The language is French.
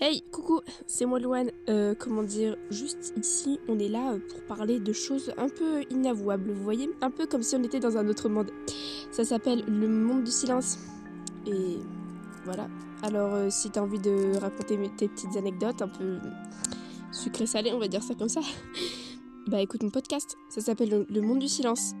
Hey, coucou, c'est moi Louane. Euh, comment dire, juste ici, on est là euh, pour parler de choses un peu inavouables, vous voyez? Un peu comme si on était dans un autre monde. Ça s'appelle le monde du silence. Et voilà. Alors, euh, si t'as envie de raconter tes petites anecdotes un peu sucré-salé, on va dire ça comme ça, bah écoute mon podcast. Ça s'appelle le monde du silence.